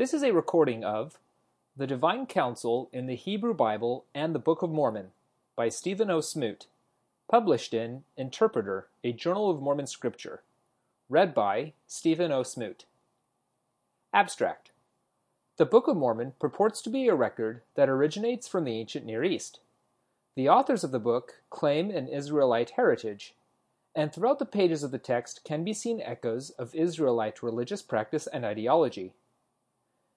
This is a recording of The Divine Council in the Hebrew Bible and the Book of Mormon by Stephen O. Smoot, published in Interpreter, a Journal of Mormon Scripture. Read by Stephen O. Smoot. Abstract The Book of Mormon purports to be a record that originates from the ancient Near East. The authors of the book claim an Israelite heritage, and throughout the pages of the text can be seen echoes of Israelite religious practice and ideology.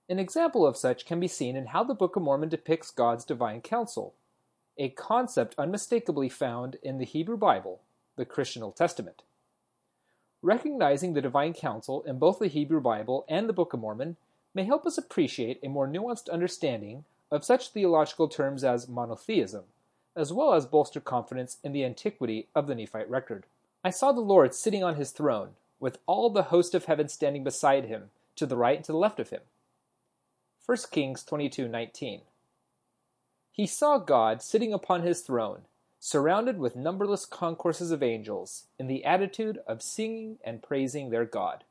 An example of such can be seen in how the Book of Mormon depicts God's divine council, a concept unmistakably found in the Hebrew Bible, the Christian Old Testament. Recognizing the divine council in both the Hebrew Bible and the Book of Mormon may help us appreciate a more nuanced understanding of such theological terms as monotheism, as well as bolster confidence in the antiquity of the Nephite record. I saw the Lord sitting on his throne, with all the host of heaven standing beside him, to the right and to the left of him. 1 Kings 22:19. He saw God sitting upon his throne, surrounded with numberless concourses of angels, in the attitude of singing and praising their God.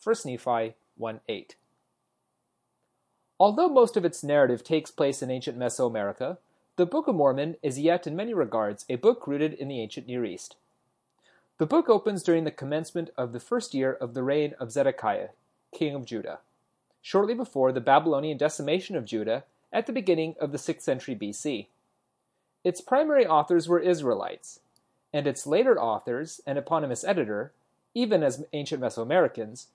1 Nephi 1:8. Although most of its narrative takes place in ancient Mesoamerica, the Book of Mormon is yet in many regards a book rooted in the ancient Near East. The book opens during the commencement of the first year of the reign of Zedekiah, king of Judah shortly before the Babylonian decimation of Judah at the beginning of the 6th century BC. Its primary authors were Israelites, and its later authors and eponymous editor, even as ancient Mesoamericans,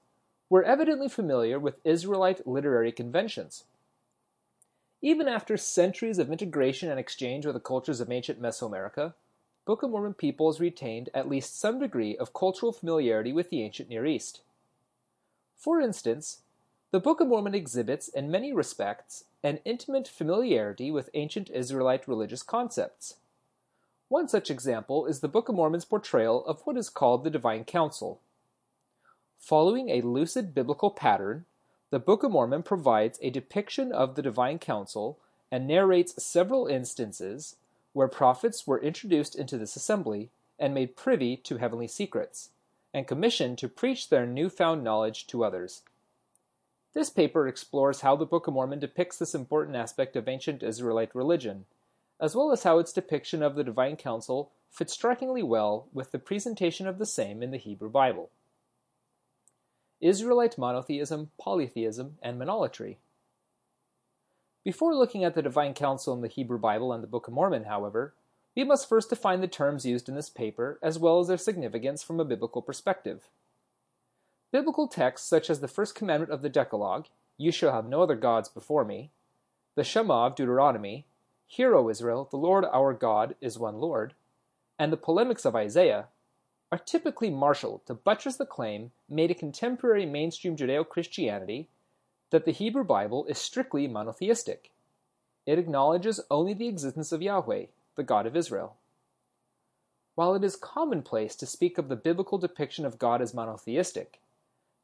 were evidently familiar with Israelite literary conventions. Even after centuries of integration and exchange with the cultures of ancient Mesoamerica, Book of Mormon peoples retained at least some degree of cultural familiarity with the ancient Near East. For instance, the Book of Mormon exhibits, in many respects, an intimate familiarity with ancient Israelite religious concepts. One such example is the Book of Mormon's portrayal of what is called the Divine Council. Following a lucid biblical pattern, the Book of Mormon provides a depiction of the Divine Council and narrates several instances where prophets were introduced into this assembly and made privy to heavenly secrets, and commissioned to preach their new found knowledge to others. This paper explores how the Book of Mormon depicts this important aspect of ancient Israelite religion, as well as how its depiction of the divine council fits strikingly well with the presentation of the same in the Hebrew Bible. Israelite monotheism, polytheism, and monolatry. Before looking at the divine council in the Hebrew Bible and the Book of Mormon, however, we must first define the terms used in this paper as well as their significance from a biblical perspective. Biblical texts such as the first commandment of the Decalogue, You shall have no other gods before me, the Shema of Deuteronomy, Hear, O Israel, the Lord our God is one Lord, and the polemics of Isaiah, are typically marshaled to buttress the claim made in contemporary mainstream Judeo Christianity that the Hebrew Bible is strictly monotheistic. It acknowledges only the existence of Yahweh, the God of Israel. While it is commonplace to speak of the biblical depiction of God as monotheistic,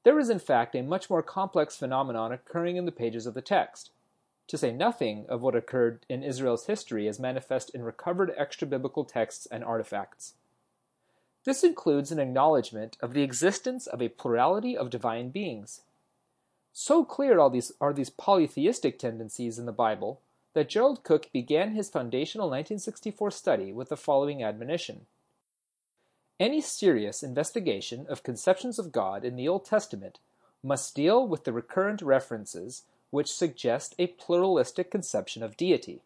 there is in fact a much more complex phenomenon occurring in the pages of the text, to say nothing of what occurred in Israel's history as manifest in recovered extra-biblical texts and artifacts. This includes an acknowledgement of the existence of a plurality of divine beings. So clear these, are these polytheistic tendencies in the Bible that Gerald Cooke began his foundational 1964 study with the following admonition. Any serious investigation of conceptions of God in the Old Testament must deal with the recurrent references which suggest a pluralistic conception of deity.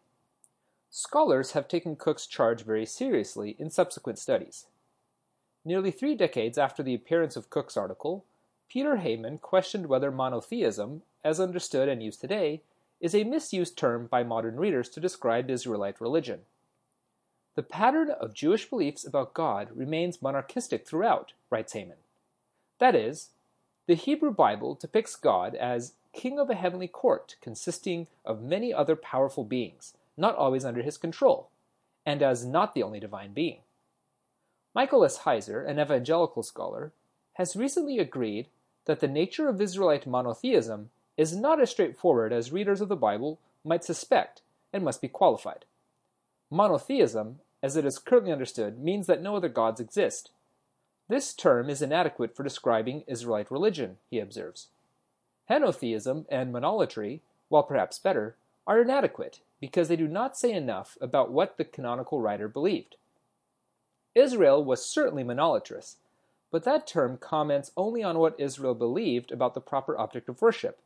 Scholars have taken Cooke's charge very seriously in subsequent studies. Nearly three decades after the appearance of Cooke's article, Peter Hayman questioned whether monotheism, as understood and used today, is a misused term by modern readers to describe Israelite religion. The pattern of Jewish beliefs about God remains monarchistic throughout, writes Hayman. That is, the Hebrew Bible depicts God as king of a heavenly court consisting of many other powerful beings, not always under his control, and as not the only divine being. Michael S. Heiser, an evangelical scholar, has recently agreed that the nature of Israelite monotheism is not as straightforward as readers of the Bible might suspect and must be qualified. Monotheism as it is currently understood, means that no other gods exist. This term is inadequate for describing Israelite religion, he observes. Henotheism and monolatry, while perhaps better, are inadequate because they do not say enough about what the canonical writer believed. Israel was certainly monolatrous, but that term comments only on what Israel believed about the proper object of worship,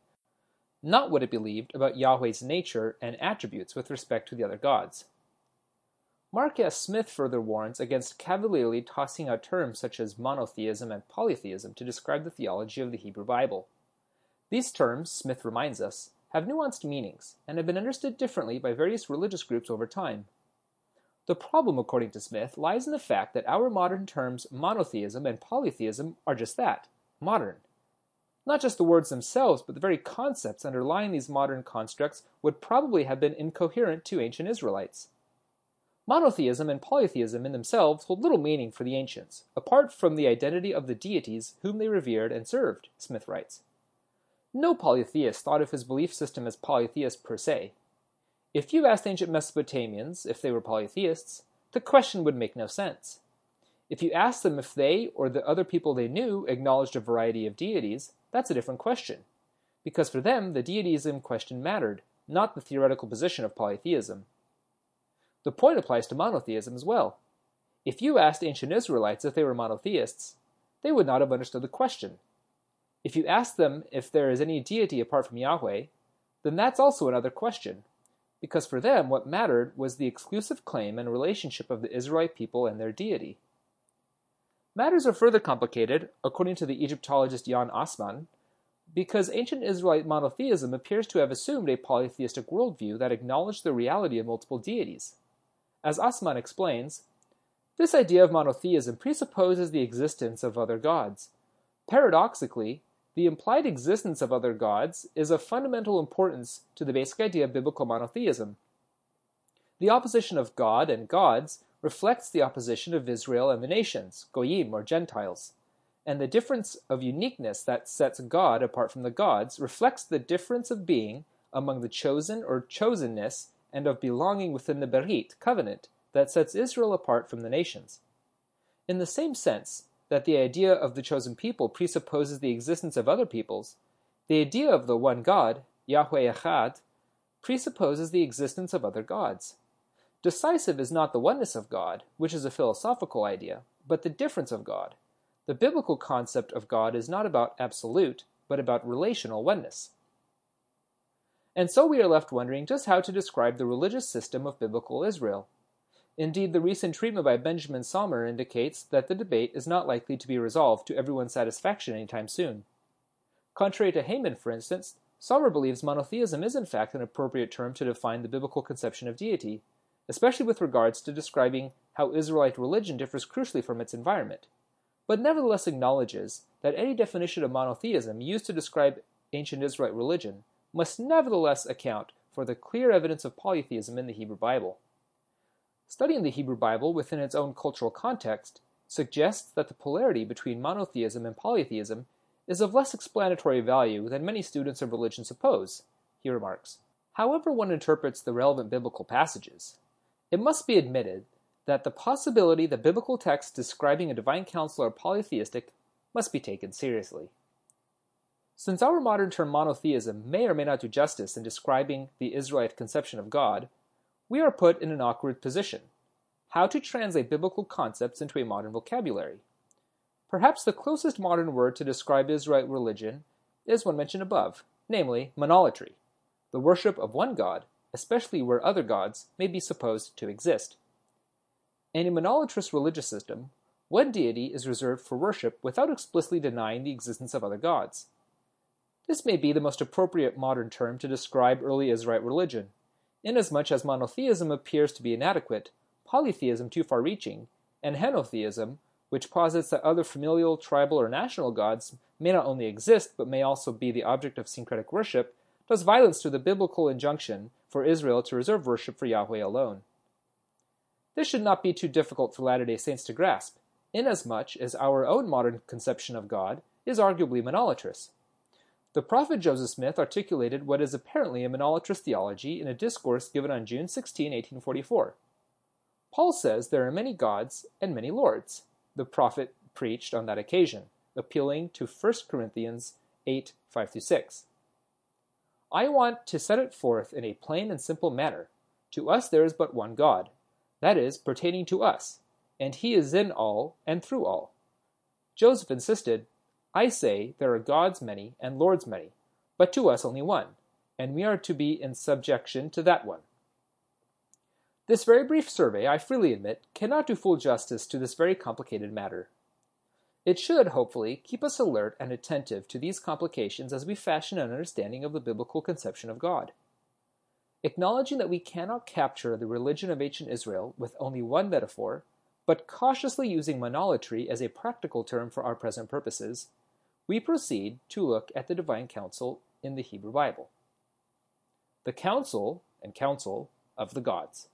not what it believed about Yahweh's nature and attributes with respect to the other gods. Mark S. Smith further warns against cavalierly tossing out terms such as monotheism and polytheism to describe the theology of the Hebrew Bible. These terms, Smith reminds us, have nuanced meanings and have been understood differently by various religious groups over time. The problem, according to Smith, lies in the fact that our modern terms monotheism and polytheism are just that modern. Not just the words themselves, but the very concepts underlying these modern constructs would probably have been incoherent to ancient Israelites. Monotheism and polytheism in themselves hold little meaning for the ancients, apart from the identity of the deities whom they revered and served, Smith writes. No polytheist thought of his belief system as polytheist per se. If you asked ancient Mesopotamians if they were polytheists, the question would make no sense. If you asked them if they or the other people they knew acknowledged a variety of deities, that's a different question. Because for them, the deities in question mattered, not the theoretical position of polytheism. The point applies to monotheism as well. If you asked ancient Israelites if they were monotheists, they would not have understood the question, if you ask them if there is any deity apart from Yahweh, then that's also another question, because for them what mattered was the exclusive claim and relationship of the Israelite people and their deity. Matters are further complicated, according to the Egyptologist Jan Assmann, because ancient Israelite monotheism appears to have assumed a polytheistic worldview that acknowledged the reality of multiple deities. As Assmann explains, this idea of monotheism presupposes the existence of other gods. Paradoxically, the implied existence of other gods is of fundamental importance to the basic idea of biblical monotheism. The opposition of God and gods reflects the opposition of Israel and the nations, goyim or Gentiles. And the difference of uniqueness that sets God apart from the gods reflects the difference of being among the chosen or chosenness and of belonging within the Berit, covenant, that sets Israel apart from the nations. In the same sense, that the idea of the chosen people presupposes the existence of other peoples, the idea of the one God, Yahweh Echad, presupposes the existence of other gods. Decisive is not the oneness of God, which is a philosophical idea, but the difference of God. The biblical concept of God is not about absolute, but about relational oneness. And so we are left wondering just how to describe the religious system of biblical Israel. Indeed, the recent treatment by Benjamin Sommer indicates that the debate is not likely to be resolved to everyone's satisfaction anytime soon. Contrary to Hayman, for instance, Sommer believes monotheism is in fact an appropriate term to define the biblical conception of deity, especially with regards to describing how Israelite religion differs crucially from its environment, but nevertheless acknowledges that any definition of monotheism used to describe ancient Israelite religion must nevertheless account for the clear evidence of polytheism in the Hebrew Bible. Studying the Hebrew Bible within its own cultural context suggests that the polarity between monotheism and polytheism is of less explanatory value than many students of religion suppose, he remarks. However one interprets the relevant biblical passages, it must be admitted that the possibility that biblical texts describing a divine council are polytheistic must be taken seriously. Since our modern term monotheism may or may not do justice in describing the Israelite conception of God, we are put in an awkward position how to translate biblical concepts into a modern vocabulary. Perhaps the closest modern word to describe Israelite religion is one mentioned above, namely monolatry, the worship of one God, especially where other gods may be supposed to exist. In a monolatrous religious system, one deity is reserved for worship without explicitly denying the existence of other gods. This may be the most appropriate modern term to describe early Israelite religion, inasmuch as monotheism appears to be inadequate, polytheism too far reaching, and henotheism, which posits that other familial, tribal, or national gods may not only exist but may also be the object of syncretic worship, does violence to the biblical injunction for Israel to reserve worship for Yahweh alone. This should not be too difficult for Latter day Saints to grasp, inasmuch as our own modern conception of God is arguably monolatrous. The prophet Joseph Smith articulated what is apparently a monolatrous theology in a discourse given on June 16, 1844. Paul says there are many gods and many lords. The prophet preached on that occasion, appealing to 1 Corinthians 8 5 6. I want to set it forth in a plain and simple manner. To us there is but one God, that is, pertaining to us, and he is in all and through all. Joseph insisted, I say there are gods many and lords many, but to us only one, and we are to be in subjection to that one. This very brief survey, I freely admit, cannot do full justice to this very complicated matter. It should, hopefully, keep us alert and attentive to these complications as we fashion an understanding of the biblical conception of God. Acknowledging that we cannot capture the religion of ancient Israel with only one metaphor, but cautiously using monolatry as a practical term for our present purposes, we proceed to look at the divine council in the Hebrew Bible. The council and council of the gods.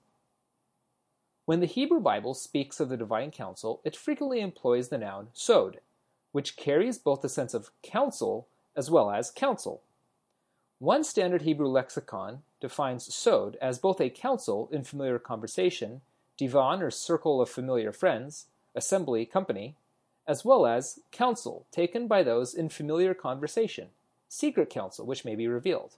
When the Hebrew Bible speaks of the divine council, it frequently employs the noun sod, which carries both the sense of counsel as well as council. One standard Hebrew lexicon defines sod as both a council in familiar conversation, divan or circle of familiar friends, assembly, company, as well as counsel taken by those in familiar conversation, secret counsel which may be revealed.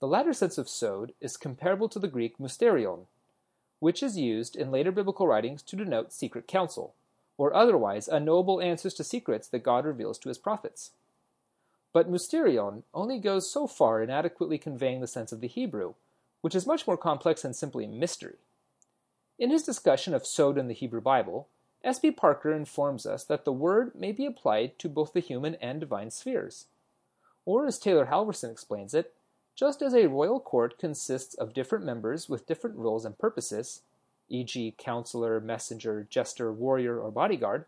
The latter sense of sod is comparable to the Greek mysterion, which is used in later biblical writings to denote secret counsel, or otherwise unknowable answers to secrets that God reveals to his prophets. But mysterion only goes so far in adequately conveying the sense of the Hebrew, which is much more complex than simply mystery. In his discussion of Sod in the Hebrew Bible, S.B. Parker informs us that the word may be applied to both the human and divine spheres. Or, as Taylor Halverson explains it, just as a royal court consists of different members with different roles and purposes, e.g., counselor, messenger, jester, warrior, or bodyguard,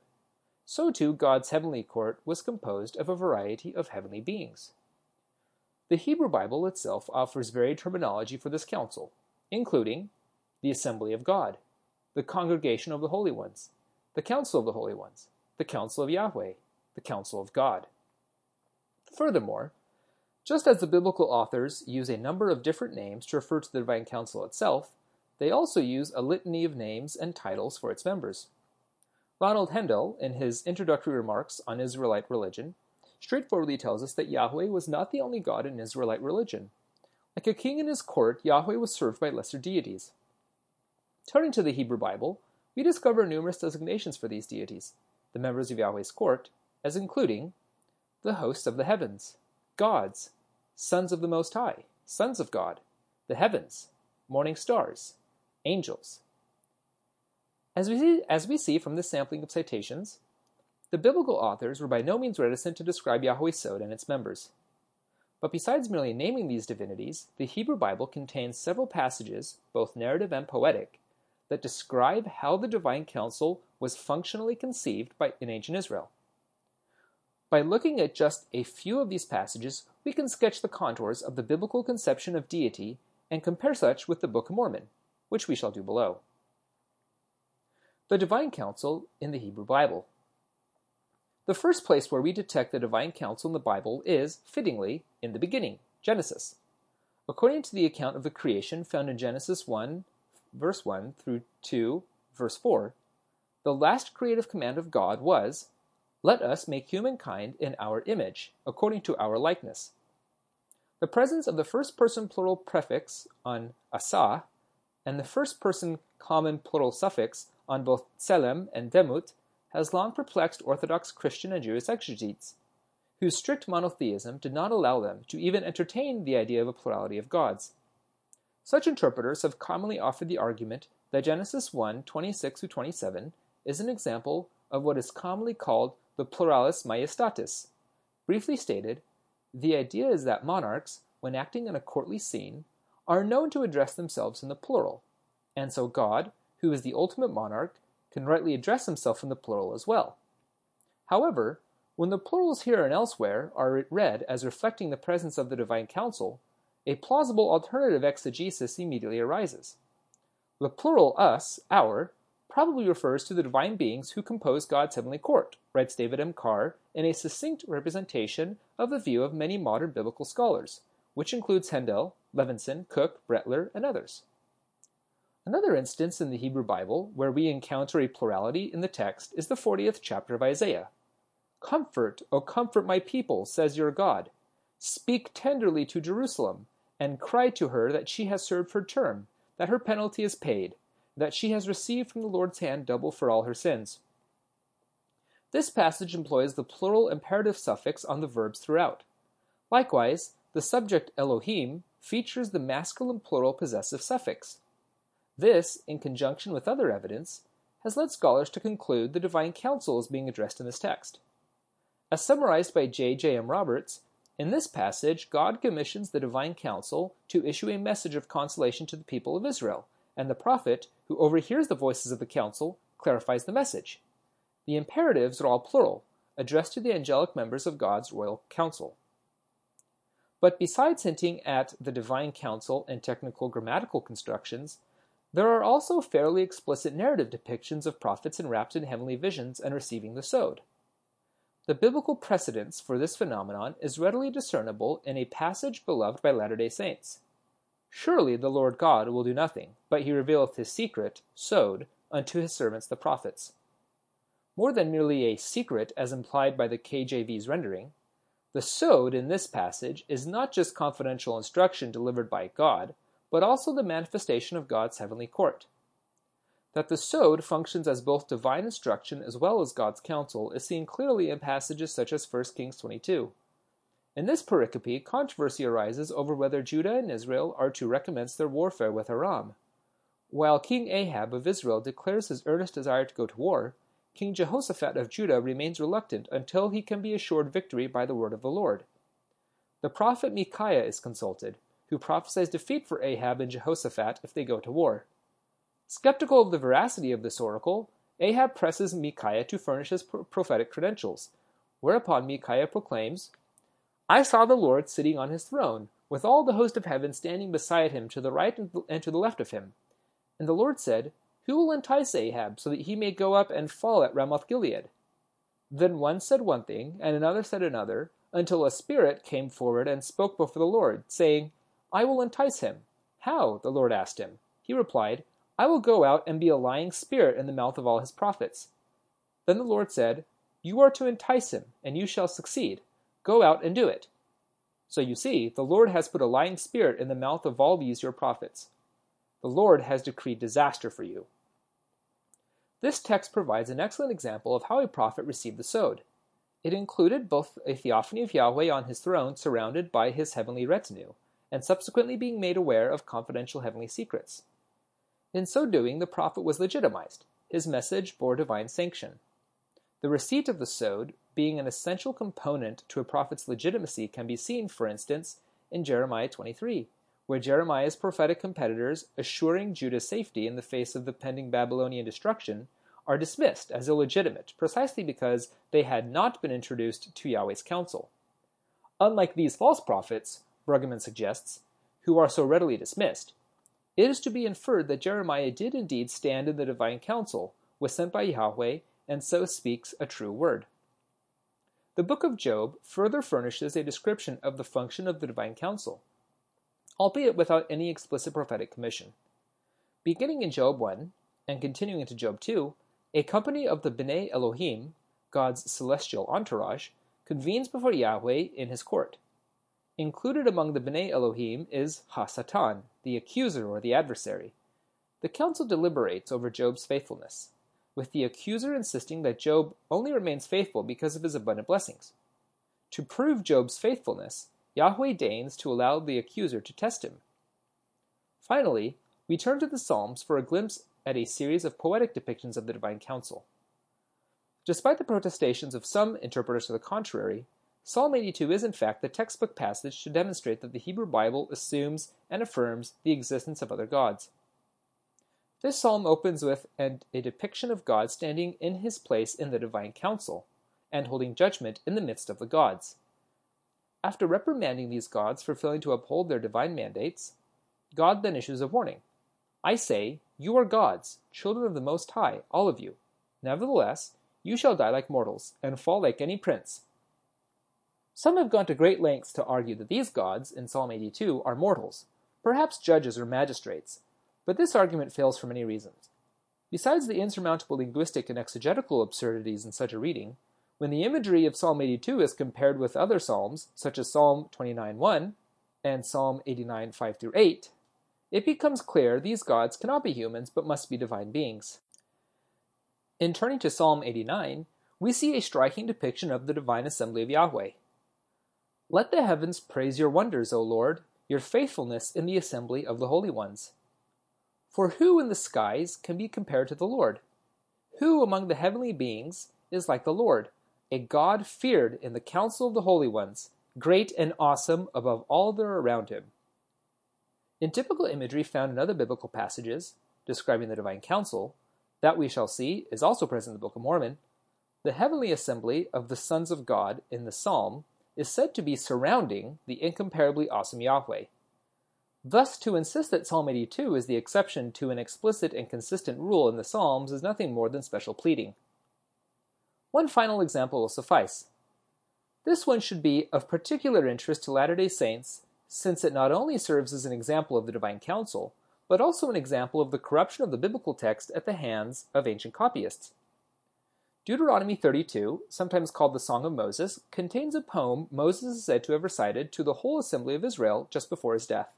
so too God's heavenly court was composed of a variety of heavenly beings. The Hebrew Bible itself offers varied terminology for this council, including the assembly of God, the congregation of the holy ones, the council of the holy ones, the council of Yahweh, the council of God. Furthermore, just as the biblical authors use a number of different names to refer to the divine council itself, they also use a litany of names and titles for its members. Ronald Hendel, in his introductory remarks on Israelite religion, straightforwardly tells us that Yahweh was not the only God in Israelite religion. Like a king in his court, Yahweh was served by lesser deities. Turning to the Hebrew Bible, we discover numerous designations for these deities, the members of Yahweh's court, as including the hosts of the heavens, gods, sons of the Most High, sons of God, the heavens, morning stars, angels. As we, see, as we see from this sampling of citations, the biblical authors were by no means reticent to describe Yahweh Sod and its members. But besides merely naming these divinities, the Hebrew Bible contains several passages, both narrative and poetic, that describe how the divine council was functionally conceived by, in ancient Israel. By looking at just a few of these passages, we can sketch the contours of the biblical conception of deity and compare such with the Book of Mormon, which we shall do below. The Divine Council in the Hebrew Bible. The first place where we detect the Divine Council in the Bible is, fittingly, in the beginning, Genesis. According to the account of the creation found in Genesis 1, verse 1 through 2, verse 4, the last creative command of God was, let us make humankind in our image, according to our likeness. The presence of the first person plural prefix on asa and the first person common plural suffix on both tselem and demut has long perplexed Orthodox Christian and Jewish exegetes, whose strict monotheism did not allow them to even entertain the idea of a plurality of gods. Such interpreters have commonly offered the argument that Genesis 1 26 27 is an example of what is commonly called the pluralis majestatis. Briefly stated, the idea is that monarchs, when acting in a courtly scene, are known to address themselves in the plural, and so God, who is the ultimate monarch, can rightly address himself in the plural as well. However, when the plurals here and elsewhere are read as reflecting the presence of the divine council, a plausible alternative exegesis immediately arises. The plural us, our, probably refers to the divine beings who compose God's heavenly court, writes David M. Carr in a succinct representation of the view of many modern biblical scholars, which includes Hendel, Levinson, Cooke, Brettler, and others. Another instance in the Hebrew Bible where we encounter a plurality in the text is the 40th chapter of Isaiah. Comfort, O comfort my people, says your God. Speak tenderly to Jerusalem, and cry to her that she has served her term, that her penalty is paid, that she has received from the Lord's hand double for all her sins. This passage employs the plural imperative suffix on the verbs throughout. Likewise, the subject Elohim features the masculine plural possessive suffix. This, in conjunction with other evidence, has led scholars to conclude the divine council is being addressed in this text. As summarized by J. J. M. Roberts, in this passage, God commissions the divine council to issue a message of consolation to the people of Israel, and the prophet, who overhears the voices of the council, clarifies the message. The imperatives are all plural, addressed to the angelic members of God's royal council. But besides hinting at the divine council and technical grammatical constructions, there are also fairly explicit narrative depictions of prophets enwrapped in heavenly visions and receiving the sod. The biblical precedence for this phenomenon is readily discernible in a passage beloved by Latter day Saints. Surely the Lord God will do nothing, but he revealeth his secret, sod, unto his servants the prophets more than merely a secret as implied by the KJV's rendering. The sod in this passage is not just confidential instruction delivered by God, but also the manifestation of God's heavenly court. That the sod functions as both divine instruction as well as God's counsel is seen clearly in passages such as 1 Kings 22. In this pericope, controversy arises over whether Judah and Israel are to recommence their warfare with Aram. While King Ahab of Israel declares his earnest desire to go to war, King Jehoshaphat of Judah remains reluctant until he can be assured victory by the word of the Lord. The prophet Micaiah is consulted, who prophesies defeat for Ahab and Jehoshaphat if they go to war. Skeptical of the veracity of this oracle, Ahab presses Micaiah to furnish his prophetic credentials, whereupon Micaiah proclaims, I saw the Lord sitting on his throne, with all the host of heaven standing beside him to the right and to the left of him. And the Lord said, who will entice Ahab, so that he may go up and fall at Ramoth Gilead? Then one said one thing, and another said another, until a spirit came forward and spoke before the Lord, saying, I will entice him. How? the Lord asked him. He replied, I will go out and be a lying spirit in the mouth of all his prophets. Then the Lord said, You are to entice him, and you shall succeed. Go out and do it. So you see, the Lord has put a lying spirit in the mouth of all these your prophets. The Lord has decreed disaster for you. This text provides an excellent example of how a prophet received the sod. It included both a theophany of Yahweh on his throne surrounded by his heavenly retinue, and subsequently being made aware of confidential heavenly secrets. In so doing, the prophet was legitimized. His message bore divine sanction. The receipt of the sod, being an essential component to a prophet's legitimacy, can be seen, for instance, in Jeremiah 23, where Jeremiah's prophetic competitors, assuring Judah's safety in the face of the pending Babylonian destruction, are dismissed as illegitimate precisely because they had not been introduced to Yahweh's counsel. Unlike these false prophets, Brueggemann suggests, who are so readily dismissed, it is to be inferred that Jeremiah did indeed stand in the divine council, was sent by Yahweh, and so speaks a true word. The book of Job further furnishes a description of the function of the divine council albeit without any explicit prophetic commission. Beginning in Job 1 and continuing into Job 2, a company of the B'nai Elohim, God's celestial entourage, convenes before Yahweh in his court. Included among the B'nai Elohim is Ha-Satan, the accuser or the adversary. The council deliberates over Job's faithfulness, with the accuser insisting that Job only remains faithful because of his abundant blessings. To prove Job's faithfulness, Yahweh deigns to allow the accuser to test him. Finally, we turn to the Psalms for a glimpse at a series of poetic depictions of the divine council. Despite the protestations of some interpreters to the contrary, Psalm 82 is in fact the textbook passage to demonstrate that the Hebrew Bible assumes and affirms the existence of other gods. This psalm opens with a depiction of God standing in his place in the divine council and holding judgment in the midst of the gods. After reprimanding these gods for failing to uphold their divine mandates, God then issues a warning. I say, You are gods, children of the Most High, all of you. Nevertheless, you shall die like mortals, and fall like any prince. Some have gone to great lengths to argue that these gods, in Psalm 82, are mortals, perhaps judges or magistrates, but this argument fails for many reasons. Besides the insurmountable linguistic and exegetical absurdities in such a reading, When the imagery of Psalm 82 is compared with other psalms, such as Psalm 29:1 and Psalm 89:5 through 8, it becomes clear these gods cannot be humans but must be divine beings. In turning to Psalm 89, we see a striking depiction of the divine assembly of Yahweh. Let the heavens praise your wonders, O Lord, your faithfulness in the assembly of the holy ones. For who in the skies can be compared to the Lord? Who among the heavenly beings is like the Lord, a God feared in the council of the holy ones, great and awesome above all that are around him? In typical imagery found in other biblical passages describing the divine council, that we shall see is also present in the Book of Mormon. The heavenly assembly of the sons of God in the psalm is said to be surrounding the incomparably awesome Yahweh. Thus, to insist that Psalm 82 is the exception to an explicit and consistent rule in the Psalms is nothing more than special pleading. One final example will suffice. This one should be of particular interest to Latter day Saints, since it not only serves as an example of the divine council, but also an example of the corruption of the biblical text at the hands of ancient copyists. Deuteronomy 32, sometimes called the Song of Moses, contains a poem Moses is said to have recited to the whole assembly of Israel just before his death.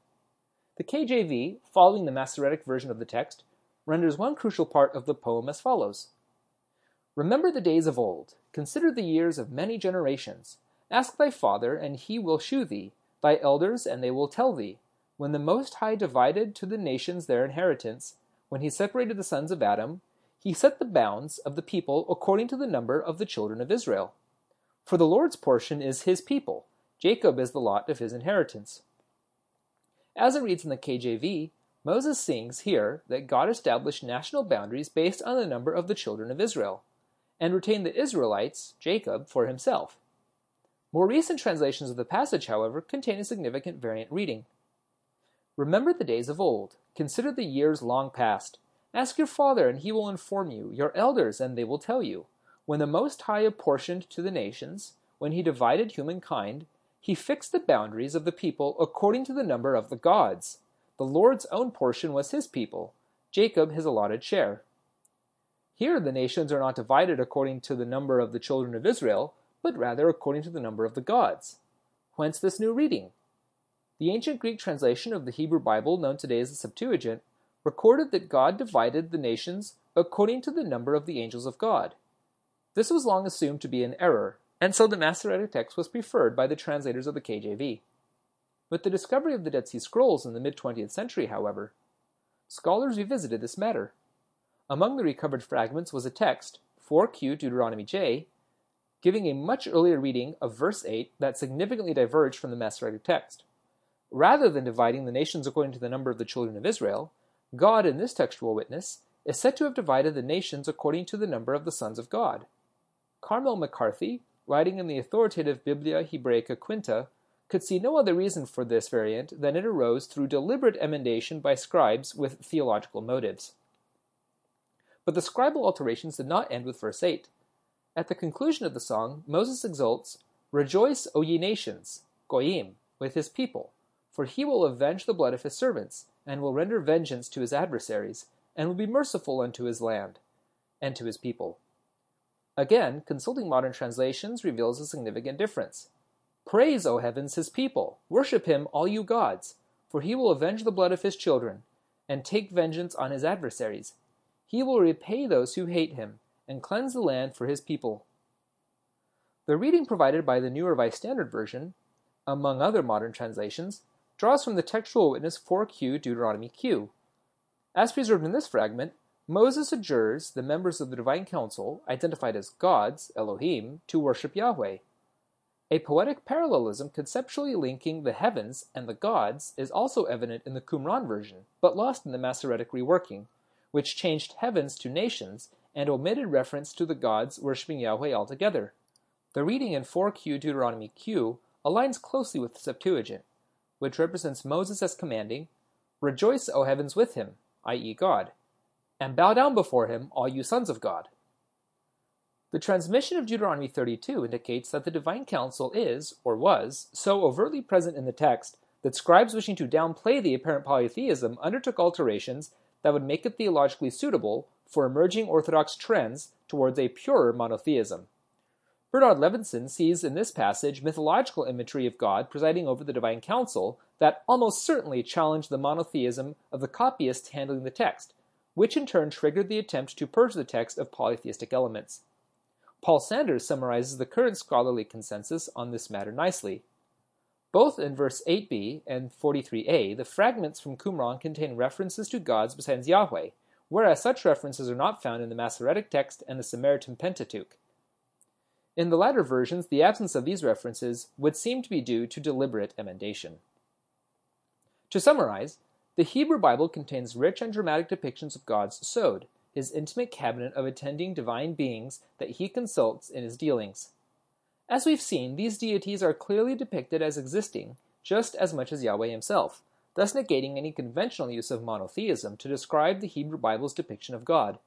The KJV, following the Masoretic version of the text, renders one crucial part of the poem as follows Remember the days of old, consider the years of many generations. Ask thy father, and he will shew thee, thy elders, and they will tell thee. When the Most High divided to the nations their inheritance, when he separated the sons of Adam, he set the bounds of the people according to the number of the children of Israel. For the Lord's portion is his people, Jacob is the lot of his inheritance. As it reads in the KJV, Moses sings here that God established national boundaries based on the number of the children of Israel, and retained the Israelites, Jacob, for himself. More recent translations of the passage, however, contain a significant variant reading. Remember the days of old, consider the years long past. Ask your father, and he will inform you, your elders, and they will tell you. When the Most High apportioned to the nations, when he divided humankind, he fixed the boundaries of the people according to the number of the gods. The Lord's own portion was his people, Jacob his allotted share. Here the nations are not divided according to the number of the children of Israel, but rather according to the number of the gods. Whence this new reading. The ancient Greek translation of the Hebrew Bible, known today as the Septuagint, recorded that God divided the nations according to the number of the angels of God. This was long assumed to be an error, and so the Masoretic text was preferred by the translators of the KJV. With the discovery of the Dead Sea Scrolls in the mid 20th century, however, scholars revisited this matter. Among the recovered fragments was a text, 4q Deuteronomy J, giving a much earlier reading of verse 8 that significantly diverged from the Masoretic text. Rather than dividing the nations according to the number of the children of Israel, God, in this textual witness, is said to have divided the nations according to the number of the sons of God. Carmel McCarthy, writing in the authoritative Biblia Hebraica Quinta, could see no other reason for this variant than it arose through deliberate emendation by scribes with theological motives. But the scribal alterations did not end with verse 8. At the conclusion of the song, Moses exults, Rejoice, O ye nations, Goyim, with his people, for he will avenge the blood of his servants, and will render vengeance to his adversaries, and will be merciful unto his land, and to his people. Again, consulting modern translations reveals a significant difference. Praise, O heavens, his people. Worship him, all you gods, for he will avenge the blood of his children, and take vengeance on his adversaries. He will repay those who hate him, and cleanse the land for his people. The reading provided by the New Revised Standard Version, among other modern translations, draws from the textual witness 4q Deuteronomy Q. As preserved in this fragment, Moses adjures the members of the divine council, identified as gods, Elohim, to worship Yahweh. A poetic parallelism conceptually linking the heavens and the gods is also evident in the Qumran version, but lost in the Masoretic reworking, which changed heavens to nations and omitted reference to the gods worshiping Yahweh altogether. The reading in 4q Deuteronomy Q aligns closely with the Septuagint, which represents Moses as commanding, Rejoice, O heavens, with him, i.e., God and bow down before him, all you sons of God. The transmission of Deuteronomy 32 indicates that the divine council is, or was, so overtly present in the text that scribes wishing to downplay the apparent polytheism undertook alterations that would make it theologically suitable for emerging Orthodox trends towards a purer monotheism. Bernard Levinson sees in this passage mythological imagery of God presiding over the divine council that almost certainly challenged the monotheism of the copyists handling the text, which in turn triggered the attempt to purge the text of polytheistic elements. Paul Sanders summarizes the current scholarly consensus on this matter nicely. Both in verse 8b and 43a, the fragments from Qumran contain references to gods besides Yahweh, whereas such references are not found in the Masoretic text and the Samaritan Pentateuch. In the latter versions, the absence of these references would seem to be due to deliberate emendation. To summarize, the Hebrew Bible contains rich and dramatic depictions of God's Sod, his intimate cabinet of attending divine beings that he consults in his dealings. As we've seen, these deities are clearly depicted as existing just as much as Yahweh himself, thus negating any conventional use of monotheism to describe the Hebrew Bible's depiction of God.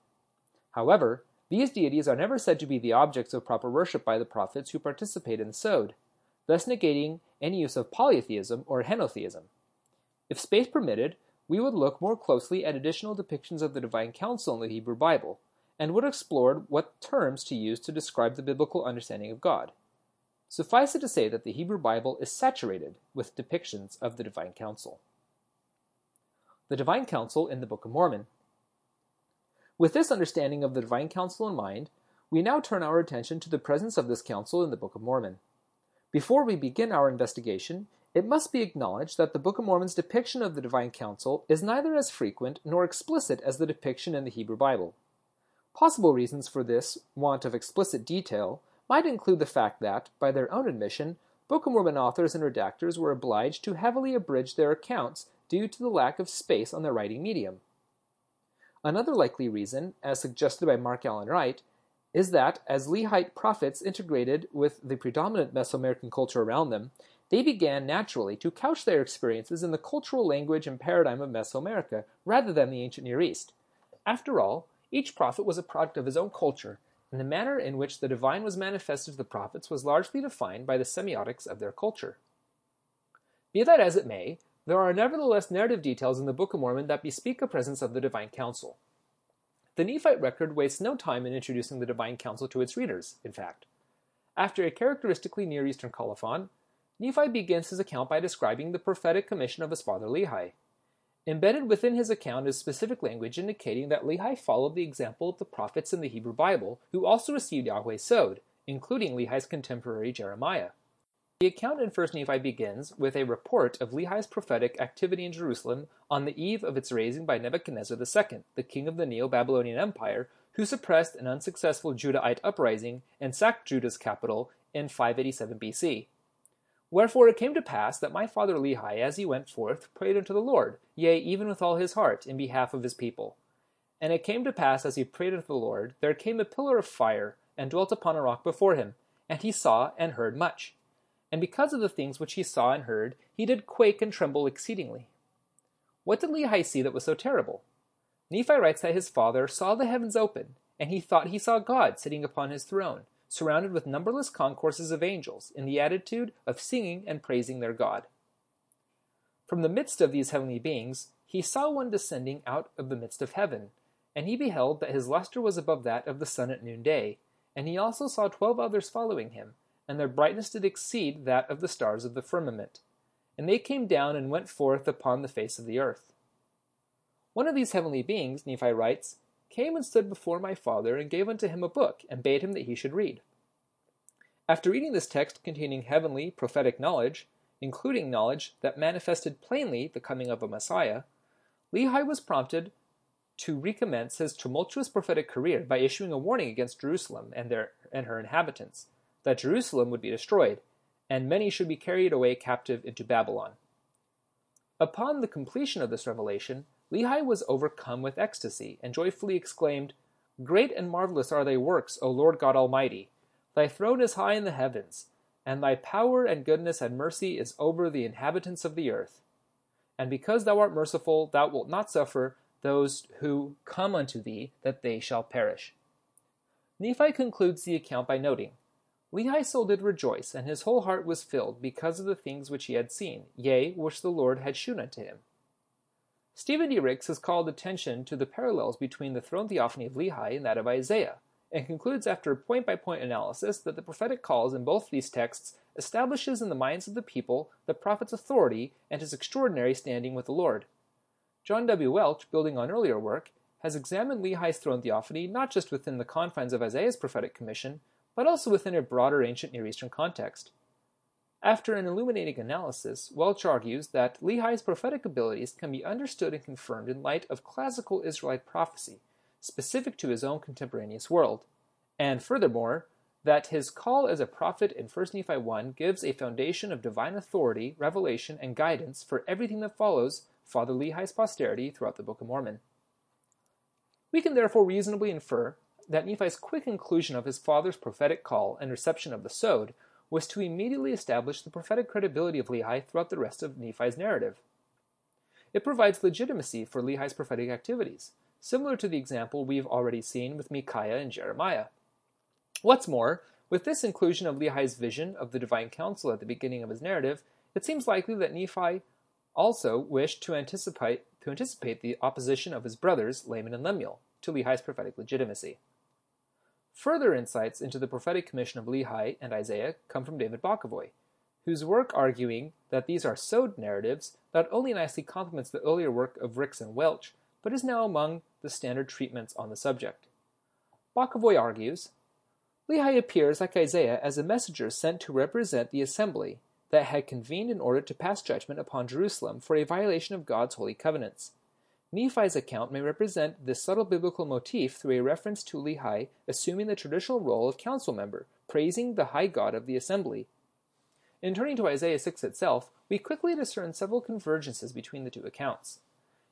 However, these deities are never said to be the objects of proper worship by the prophets who participate in the Sod, thus negating any use of polytheism or henotheism. If space permitted, we would look more closely at additional depictions of the divine council in the Hebrew Bible, and would explore what terms to use to describe the biblical understanding of God. Suffice it to say that the Hebrew Bible is saturated with depictions of the divine council. The divine council in the Book of Mormon. With this understanding of the divine council in mind, we now turn our attention to the presence of this council in the Book of Mormon. Before we begin our investigation, it must be acknowledged that the Book of Mormon's depiction of the divine council is neither as frequent nor explicit as the depiction in the Hebrew Bible. Possible reasons for this want of explicit detail might include the fact that, by their own admission, Book of Mormon authors and redactors were obliged to heavily abridge their accounts due to the lack of space on their writing medium. Another likely reason, as suggested by Mark Alan Wright, is that as Lehite prophets integrated with the predominant Mesoamerican culture around them, they began naturally to couch their experiences in the cultural language and paradigm of Mesoamerica rather than the ancient Near East. After all, each prophet was a product of his own culture and the manner in which the divine was manifested to the prophets was largely defined by the semiotics of their culture. Be that as it may, there are nevertheless narrative details in the Book of Mormon that bespeak a presence of the divine council. The Nephite record wastes no time in introducing the divine council to its readers, in fact. After a characteristically Near Eastern colophon, Nephi begins his account by describing the prophetic commission of his father Lehi. Embedded within his account is specific language indicating that Lehi followed the example of the prophets in the Hebrew Bible who also received Yahweh's Sod, including Lehi's contemporary Jeremiah. The account in 1 Nephi begins with a report of Lehi's prophetic activity in Jerusalem on the eve of its razing by Nebuchadnezzar II, the king of the Neo-Babylonian Empire, who suppressed an unsuccessful Judahite uprising and sacked Judah's capital in 587 BC. Wherefore it came to pass that my father Lehi, as he went forth, prayed unto the Lord, yea, even with all his heart, in behalf of his people. And it came to pass, as he prayed unto the Lord, there came a pillar of fire, and dwelt upon a rock before him, and he saw and heard much. And because of the things which he saw and heard, he did quake and tremble exceedingly. What did Lehi see that was so terrible? Nephi writes that his father saw the heavens open, and he thought he saw God sitting upon his throne, surrounded with numberless concourses of angels, in the attitude of singing and praising their God. From the midst of these heavenly beings, he saw one descending out of the midst of heaven, and he beheld that his luster was above that of the sun at noonday, and he also saw twelve others following him, and their brightness did exceed that of the stars of the firmament. And they came down and went forth upon the face of the earth. One of these heavenly beings, Nephi writes, came and stood before my father, and gave unto him a book, and bade him that he should read. After reading this text containing heavenly, prophetic knowledge, including knowledge that manifested plainly the coming of a Messiah, Lehi was prompted to recommence his tumultuous prophetic career by issuing a warning against Jerusalem and, their, and her inhabitants, that Jerusalem would be destroyed, and many should be carried away captive into Babylon. Upon the completion of this revelation, Lehi was overcome with ecstasy, and joyfully exclaimed, Great and marvelous are thy works, O Lord God Almighty! Thy throne is high in the heavens, and thy power and goodness and mercy is over the inhabitants of the earth. And because thou art merciful, thou wilt not suffer those who come unto thee that they shall perish. Nephi concludes the account by noting, Lehi's soul did rejoice, and his whole heart was filled because of the things which he had seen, yea, which the Lord had shewn unto him. Stephen D. Ricks has called attention to the parallels between the throne theophany of Lehi and that of Isaiah, and concludes after a point by point analysis that the prophetic calls in both these texts establishes in the minds of the people the prophet's authority and his extraordinary standing with the Lord. John W. Welch, building on earlier work, has examined Lehi's throne theophany not just within the confines of Isaiah's prophetic commission, but also within a broader ancient Near Eastern context. After an illuminating analysis, Welch argues that Lehi's prophetic abilities can be understood and confirmed in light of classical Israelite prophecy, specific to his own contemporaneous world, and furthermore, that his call as a prophet in 1 Nephi 1 gives a foundation of divine authority, revelation, and guidance for everything that follows Father Lehi's posterity throughout the Book of Mormon. We can therefore reasonably infer that Nephi's quick inclusion of his father's prophetic call and reception of the Sod was to immediately establish the prophetic credibility of Lehi throughout the rest of Nephi's narrative. It provides legitimacy for Lehi's prophetic activities, similar to the example we've already seen with Micaiah and Jeremiah. What's more, with this inclusion of Lehi's vision of the divine council at the beginning of his narrative, it seems likely that Nephi also wished to anticipate, to anticipate the opposition of his brothers, Laman and Lemuel, to Lehi's prophetic legitimacy. Further insights into the prophetic commission of Lehi and Isaiah come from David Bokovoy, whose work arguing that these are Sod narratives not only nicely complements the earlier work of Ricks and Welch, but is now among the standard treatments on the subject. Bokovoy argues, Lehi appears like Isaiah as a messenger sent to represent the assembly that had convened in order to pass judgment upon Jerusalem for a violation of God's holy covenants. Nephi's account may represent this subtle biblical motif through a reference to Lehi assuming the traditional role of council member, praising the high God of the assembly. In turning to Isaiah 6 itself, we quickly discern several convergences between the two accounts.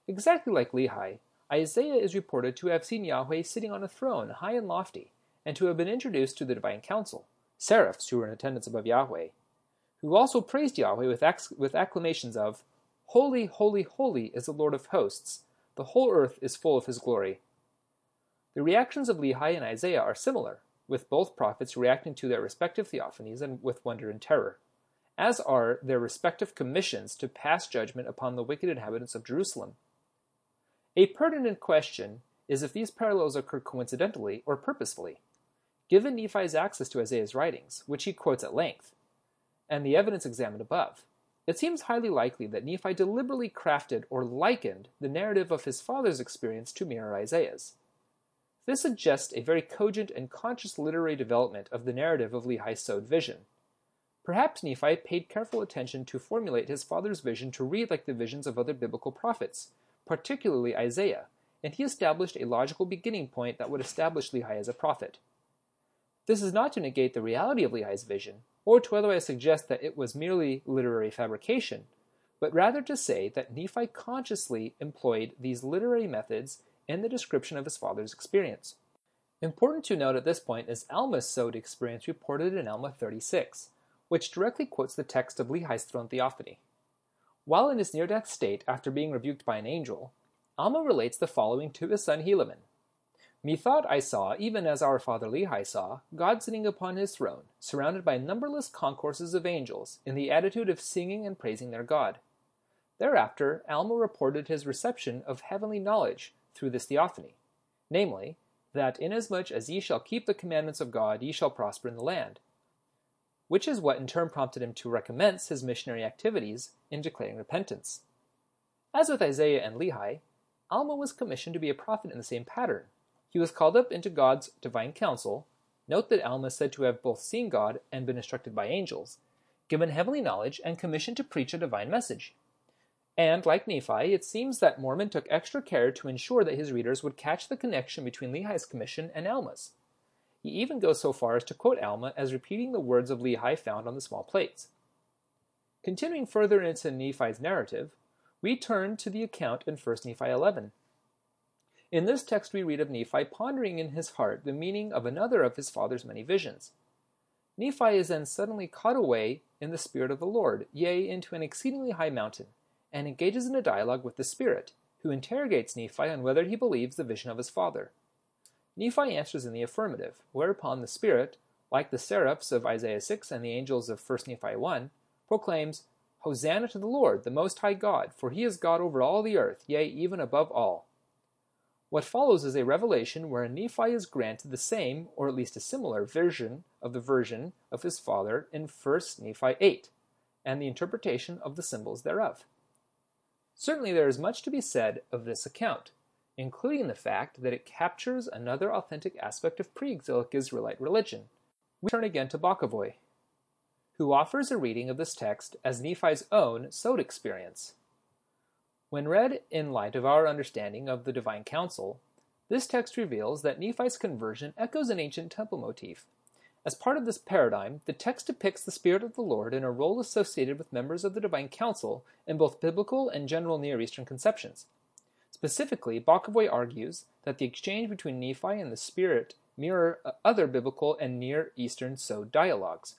Exactly like Lehi, Isaiah is reported to have seen Yahweh sitting on a throne high and lofty, and to have been introduced to the divine council, seraphs who were in attendance above Yahweh, who also praised Yahweh with, acc- with acclamations of, Holy, holy, holy is the Lord of hosts, the whole earth is full of his glory. The reactions of Lehi and Isaiah are similar, with both prophets reacting to their respective theophanies and with wonder and terror, as are their respective commissions to pass judgment upon the wicked inhabitants of Jerusalem. A pertinent question is if these parallels occur coincidentally or purposefully. Given Nephi's access to Isaiah's writings, which he quotes at length, and the evidence examined above, it seems highly likely that Nephi deliberately crafted or likened the narrative of his father's experience to mirror Isaiah's. This suggests a very cogent and conscious literary development of the narrative of Lehi's Sod vision. Perhaps Nephi paid careful attention to formulate his father's vision to read like the visions of other biblical prophets, particularly Isaiah, and he established a logical beginning point that would establish Lehi as a prophet. This is not to negate the reality of Lehi's vision, or to otherwise suggest that it was merely literary fabrication, but rather to say that Nephi consciously employed these literary methods in the description of his father's experience. Important to note at this point is Alma's Sod experience reported in Alma 36, which directly quotes the text of Lehi's throne theophany. While in his near death state after being rebuked by an angel, Alma relates the following to his son Helaman Methought I saw, even as our father Lehi saw, God sitting upon his throne, surrounded by numberless concourses of angels, in the attitude of singing and praising their God. Thereafter, Alma reported his reception of heavenly knowledge through this theophany, namely, that inasmuch as ye shall keep the commandments of God, ye shall prosper in the land, which is what in turn prompted him to recommence his missionary activities in declaring repentance. As with Isaiah and Lehi, Alma was commissioned to be a prophet in the same pattern, he was called up into God's divine council. Note that Alma is said to have both seen God and been instructed by angels, given heavenly knowledge, and commissioned to preach a divine message. And, like Nephi, it seems that Mormon took extra care to ensure that his readers would catch the connection between Lehi's commission and Alma's. He even goes so far as to quote Alma as repeating the words of Lehi found on the small plates. Continuing further into Nephi's narrative, we turn to the account in 1 Nephi 11. In this text we read of Nephi pondering in his heart the meaning of another of his father's many visions. Nephi is then suddenly caught away in the Spirit of the Lord, yea, into an exceedingly high mountain, and engages in a dialogue with the Spirit, who interrogates Nephi on whether he believes the vision of his father. Nephi answers in the affirmative, whereupon the Spirit, like the seraphs of Isaiah 6 and the angels of 1 Nephi 1, proclaims, Hosanna to the Lord, the Most High God, for he is God over all the earth, yea, even above all. What follows is a revelation wherein Nephi is granted the same, or at least a similar, version of the version of his father in 1 Nephi 8, and the interpretation of the symbols thereof. Certainly there is much to be said of this account, including the fact that it captures another authentic aspect of pre-exilic Israelite religion. We turn again to Bokovoy, who offers a reading of this text as Nephi's own Sod experience. When read in light of our understanding of the divine council, this text reveals that Nephi's conversion echoes an ancient temple motif. As part of this paradigm, the text depicts the Spirit of the Lord in a role associated with members of the divine council in both biblical and general Near Eastern conceptions. Specifically, Bokovoy argues that the exchange between Nephi and the Spirit mirror uh, other biblical and Near Eastern Sod dialogues.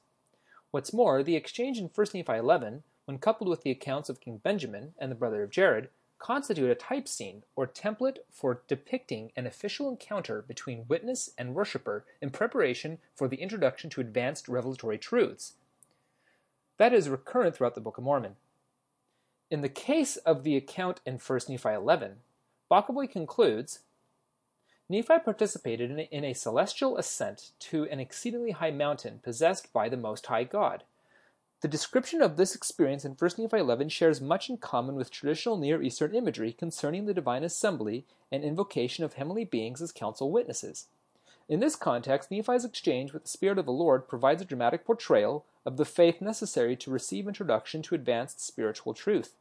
What's more, the exchange in 1 Nephi 11 when coupled with the accounts of King Benjamin and the brother of Jared, constitute a type scene or template for depicting an official encounter between witness and worshiper in preparation for the introduction to advanced revelatory truths. That is recurrent throughout the Book of Mormon. In the case of the account in 1 Nephi 11, Bokovoy concludes Nephi participated in a celestial ascent to an exceedingly high mountain possessed by the Most High God. The description of this experience in 1 Nephi 11 shares much in common with traditional Near Eastern imagery concerning the divine assembly and invocation of heavenly beings as council witnesses. In this context, Nephi's exchange with the Spirit of the Lord provides a dramatic portrayal of the faith necessary to receive introduction to advanced spiritual truth.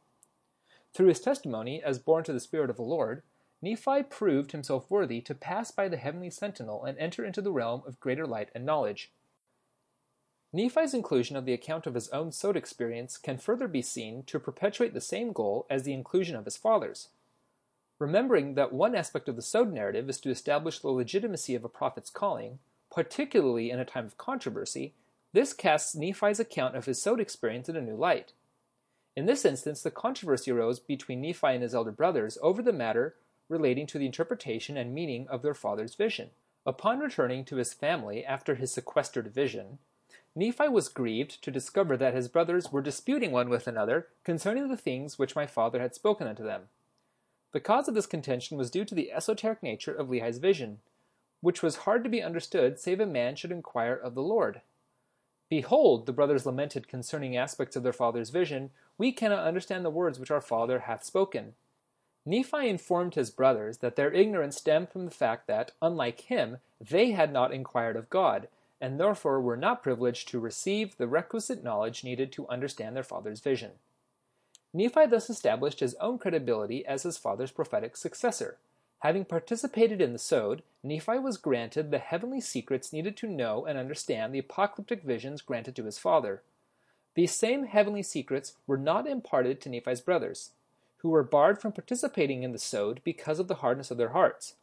Through his testimony as borne to the Spirit of the Lord, Nephi proved himself worthy to pass by the heavenly sentinel and enter into the realm of greater light and knowledge. Nephi's inclusion of the account of his own Sod experience can further be seen to perpetuate the same goal as the inclusion of his father's. Remembering that one aspect of the Sod narrative is to establish the legitimacy of a prophet's calling, particularly in a time of controversy, this casts Nephi's account of his Sod experience in a new light. In this instance, the controversy arose between Nephi and his elder brothers over the matter relating to the interpretation and meaning of their father's vision. Upon returning to his family after his sequestered vision, Nephi was grieved to discover that his brothers were disputing one with another concerning the things which my father had spoken unto them. The cause of this contention was due to the esoteric nature of Lehi's vision, which was hard to be understood save a man should inquire of the Lord. Behold, the brothers lamented concerning aspects of their father's vision, we cannot understand the words which our father hath spoken. Nephi informed his brothers that their ignorance stemmed from the fact that, unlike him, they had not inquired of God, and therefore were not privileged to receive the requisite knowledge needed to understand their father's vision. Nephi thus established his own credibility as his father's prophetic successor. Having participated in the Sod, Nephi was granted the heavenly secrets needed to know and understand the apocalyptic visions granted to his father. These same heavenly secrets were not imparted to Nephi's brothers, who were barred from participating in the Sod because of the hardness of their hearts.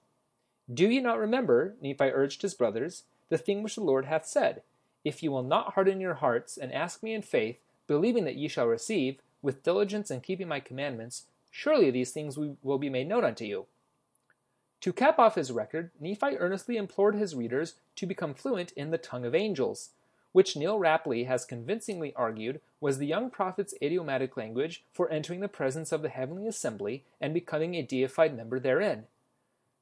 Do ye not remember, Nephi urged his brothers, the thing which the Lord hath said, If ye will not harden your hearts, and ask me in faith, believing that ye shall receive, with diligence and keeping my commandments, surely these things will be made known unto you. To cap off his record, Nephi earnestly implored his readers to become fluent in the tongue of angels, which Neal Rappleye has convincingly argued was the young prophet's idiomatic language for entering the presence of the heavenly assembly and becoming a deified member therein.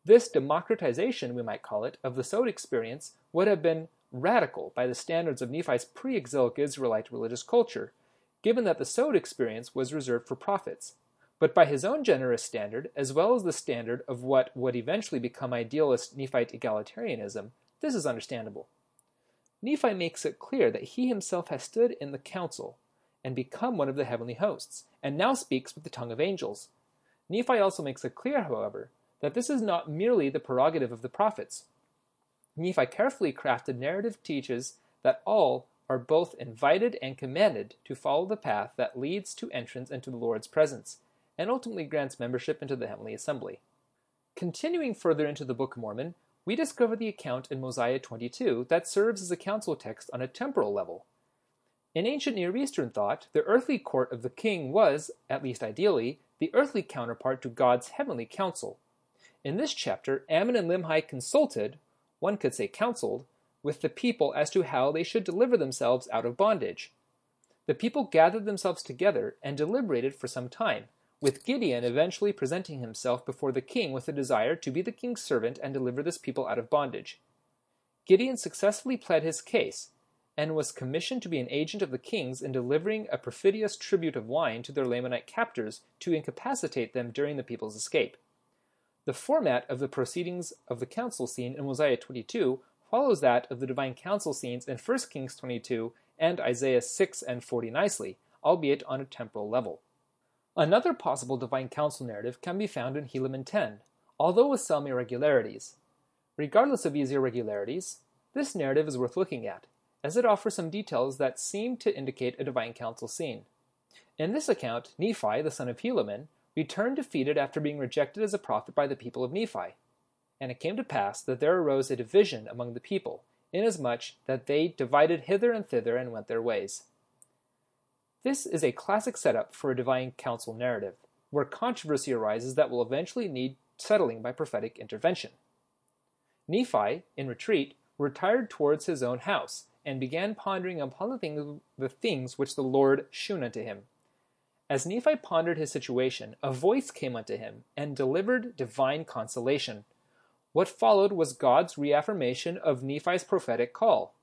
This democratization, we might call it, of the Sod experience would have been radical by the standards of Nephi's pre exilic Israelite religious culture, given that the Sod experience was reserved for prophets. But by his own generous standard, as well as the standard of what would eventually become idealist Nephite egalitarianism, this is understandable. Nephi makes it clear that he himself has stood in the council and become one of the heavenly hosts, and now speaks with the tongue of angels. Nephi also makes it clear, however, that this is not merely the prerogative of the prophets. Nephi carefully crafted narrative teaches that all are both invited and commanded to follow the path that leads to entrance into the Lord's presence, and ultimately grants membership into the heavenly assembly. Continuing further into the Book of Mormon, we discover the account in Mosiah 22 that serves as a council text on a temporal level. In ancient Near Eastern thought, the earthly court of the king was, at least ideally, the earthly counterpart to God's heavenly council. In this chapter, Ammon and Limhi consulted, one could say counseled, with the people as to how they should deliver themselves out of bondage. The people gathered themselves together and deliberated for some time, with Gideon eventually presenting himself before the king with a desire to be the king's servant and deliver this people out of bondage. Gideon successfully pled his case, and was commissioned to be an agent of the king's in delivering a perfidious tribute of wine to their Lamanite captors to incapacitate them during the people's escape. The format of the proceedings of the council scene in Mosiah 22 follows that of the divine council scenes in 1 Kings 22 and Isaiah 6 and 40 nicely, albeit on a temporal level. Another possible divine council narrative can be found in Helaman 10, although with some irregularities. Regardless of these irregularities, this narrative is worth looking at, as it offers some details that seem to indicate a divine council scene. In this account, Nephi, the son of Helaman, returned defeated after being rejected as a prophet by the people of Nephi. And it came to pass that there arose a division among the people, inasmuch that they divided hither and thither and went their ways. This is a classic setup for a divine council narrative, where controversy arises that will eventually need settling by prophetic intervention. Nephi, in retreat, retired towards his own house, and began pondering upon the things, the things which the Lord shewn unto him. As Nephi pondered his situation, a voice came unto him, and delivered divine consolation. What followed was God's reaffirmation of Nephi's prophetic call.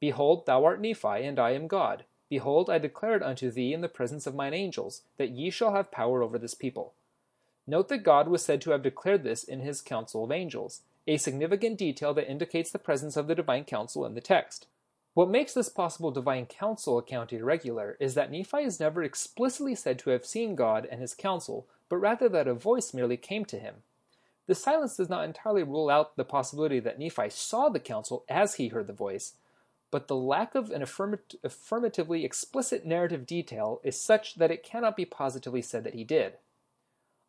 Behold, thou art Nephi, and I am God. Behold, I declare it unto thee in the presence of mine angels, that ye shall have power over this people. Note that God was said to have declared this in his council of angels, a significant detail that indicates the presence of the divine council in the text. What makes this possible divine council account irregular is that Nephi is never explicitly said to have seen God and his council, but rather that a voice merely came to him. The silence does not entirely rule out the possibility that Nephi saw the council as he heard the voice, but the lack of an affirmat- affirmatively explicit narrative detail is such that it cannot be positively said that he did.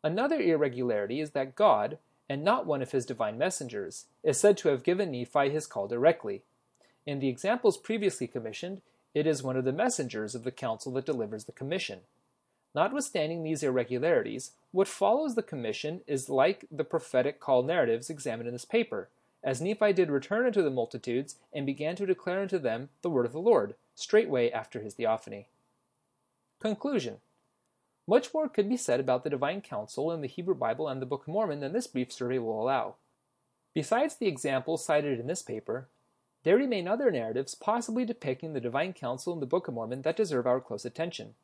Another irregularity is that God, and not one of his divine messengers, is said to have given Nephi his call directly, in the examples previously commissioned, it is one of the messengers of the council that delivers the commission. Notwithstanding these irregularities, what follows the commission is like the prophetic call narratives examined in this paper, as Nephi did return unto the multitudes and began to declare unto them the word of the Lord, straightway after his theophany. Conclusion Much more could be said about the divine council in the Hebrew Bible and the Book of Mormon than this brief survey will allow. Besides the examples cited in this paper, there remain other narratives possibly depicting the divine council in the Book of Mormon that deserve our close attention.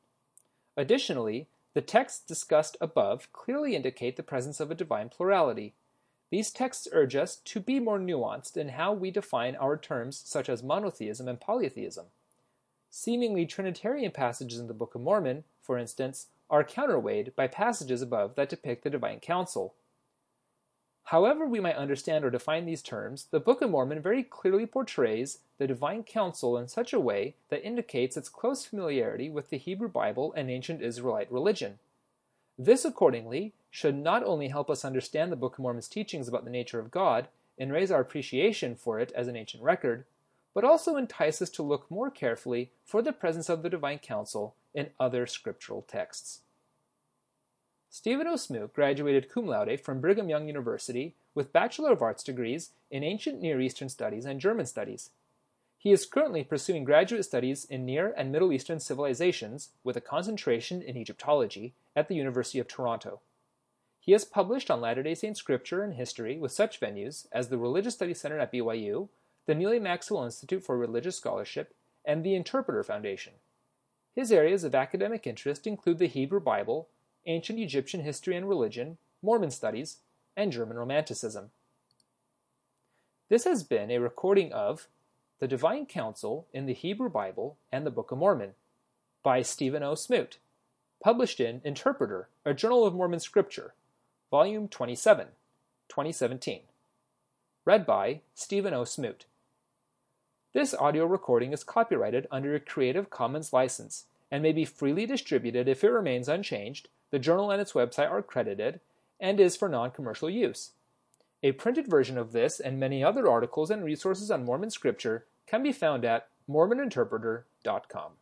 Additionally, the texts discussed above clearly indicate the presence of a divine plurality. These texts urge us to be more nuanced in how we define our terms such as monotheism and polytheism. Seemingly Trinitarian passages in the Book of Mormon, for instance, are counterweighed by passages above that depict the divine council. However we might understand or define these terms, the Book of Mormon very clearly portrays the divine council in such a way that indicates its close familiarity with the Hebrew Bible and ancient Israelite religion. This, accordingly, should not only help us understand the Book of Mormon's teachings about the nature of God and raise our appreciation for it as an ancient record, but also entice us to look more carefully for the presence of the divine council in other scriptural texts. Stephen O. Graduated cum laude from Brigham Young University with Bachelor of Arts degrees in Ancient Near Eastern Studies and German Studies. He is currently pursuing graduate studies in Near and Middle Eastern civilizations with a concentration in Egyptology at the University of Toronto. He has published on Latter day Saint scripture and history with such venues as the Religious Studies Center at BYU, the Neal A. Maxwell Institute for Religious Scholarship, and the Interpreter Foundation. His areas of academic interest include the Hebrew Bible, ancient Egyptian history and religion, Mormon studies, and German Romanticism. This has been a recording of The Divine Council in the Hebrew Bible and the Book of Mormon by Stephen O. Smoot, published in Interpreter, a Journal of Mormon Scripture, Volume 27, 2017. Read by Stephen O. Smoot. This audio recording is copyrighted under a Creative Commons license and may be freely distributed if it remains unchanged the journal and its website are credited and is for non-commercial use. A printed version of this and many other articles and resources on Mormon scripture can be found at mormoninterpreter.com.